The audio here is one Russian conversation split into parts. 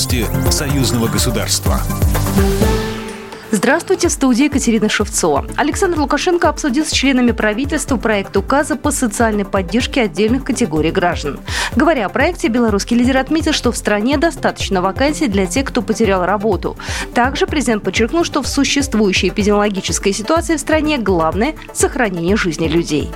Новости союзного государства. Здравствуйте, в студии Екатерина Шевцова. Александр Лукашенко обсудил с членами правительства проект указа по социальной поддержке отдельных категорий граждан. Говоря о проекте, белорусский лидер отметил, что в стране достаточно вакансий для тех, кто потерял работу. Также президент подчеркнул, что в существующей эпидемиологической ситуации в стране главное – сохранение жизни людей.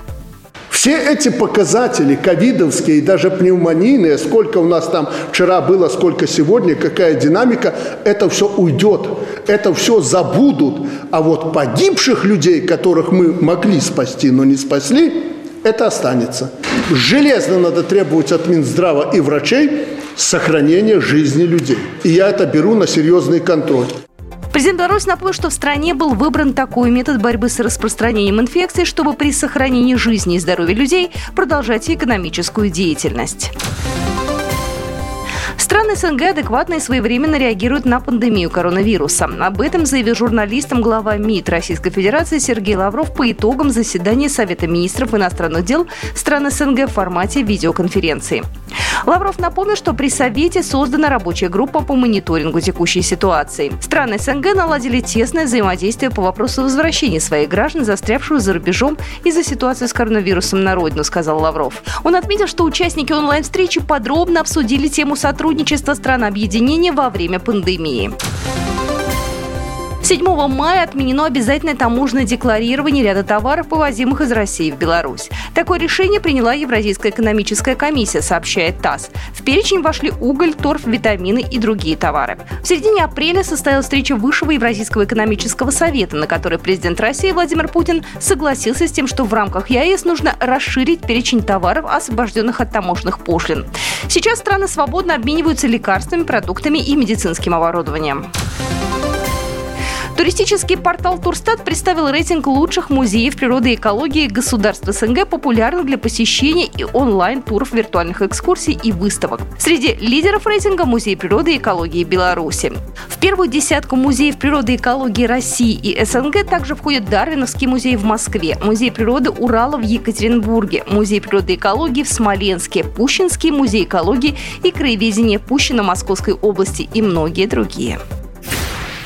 Все эти показатели, ковидовские и даже пневмонийные, сколько у нас там вчера было, сколько сегодня, какая динамика, это все уйдет, это все забудут. А вот погибших людей, которых мы могли спасти, но не спасли, это останется. Железно надо требовать от Минздрава и врачей сохранения жизни людей. И я это беру на серьезный контроль. Президент Беларуси напомнил, что в стране был выбран такой метод борьбы с распространением инфекции, чтобы при сохранении жизни и здоровья людей продолжать экономическую деятельность. Страны СНГ адекватно и своевременно реагируют на пандемию коронавируса. Об этом заявил журналистам глава МИД Российской Федерации Сергей Лавров по итогам заседания Совета министров иностранных дел стран СНГ в формате видеоконференции. Лавров напомнил, что при Совете создана рабочая группа по мониторингу текущей ситуации. Страны СНГ наладили тесное взаимодействие по вопросу возвращения своих граждан, застрявших за рубежом из-за ситуации с коронавирусом на родину, сказал Лавров. Он отметил, что участники онлайн-встречи подробно обсудили тему сотрудничества стран объединения во время пандемии. 7 мая отменено обязательное таможенное декларирование ряда товаров, вывозимых из России в Беларусь. Такое решение приняла Евразийская экономическая комиссия, сообщает ТАСС. В перечень вошли уголь, торф, витамины и другие товары. В середине апреля состоялась встреча Высшего Евразийского экономического совета, на которой президент России Владимир Путин согласился с тем, что в рамках ЕАЭС нужно расширить перечень товаров, освобожденных от таможенных пошлин. Сейчас страны свободно обмениваются лекарствами, продуктами и медицинским оборудованием. Туристический портал Турстат представил рейтинг лучших музеев природы и экологии государств СНГ, популярных для посещения и онлайн-туров виртуальных экскурсий и выставок. Среди лидеров рейтинга Музей природы и экологии Беларуси. В первую десятку музеев природы и экологии России и СНГ также входят Дарвиновский музей в Москве, Музей природы Урала в Екатеринбурге, Музей природы и экологии в Смоленске, Пущинский музей экологии и краеведения Пущина Московской области и многие другие.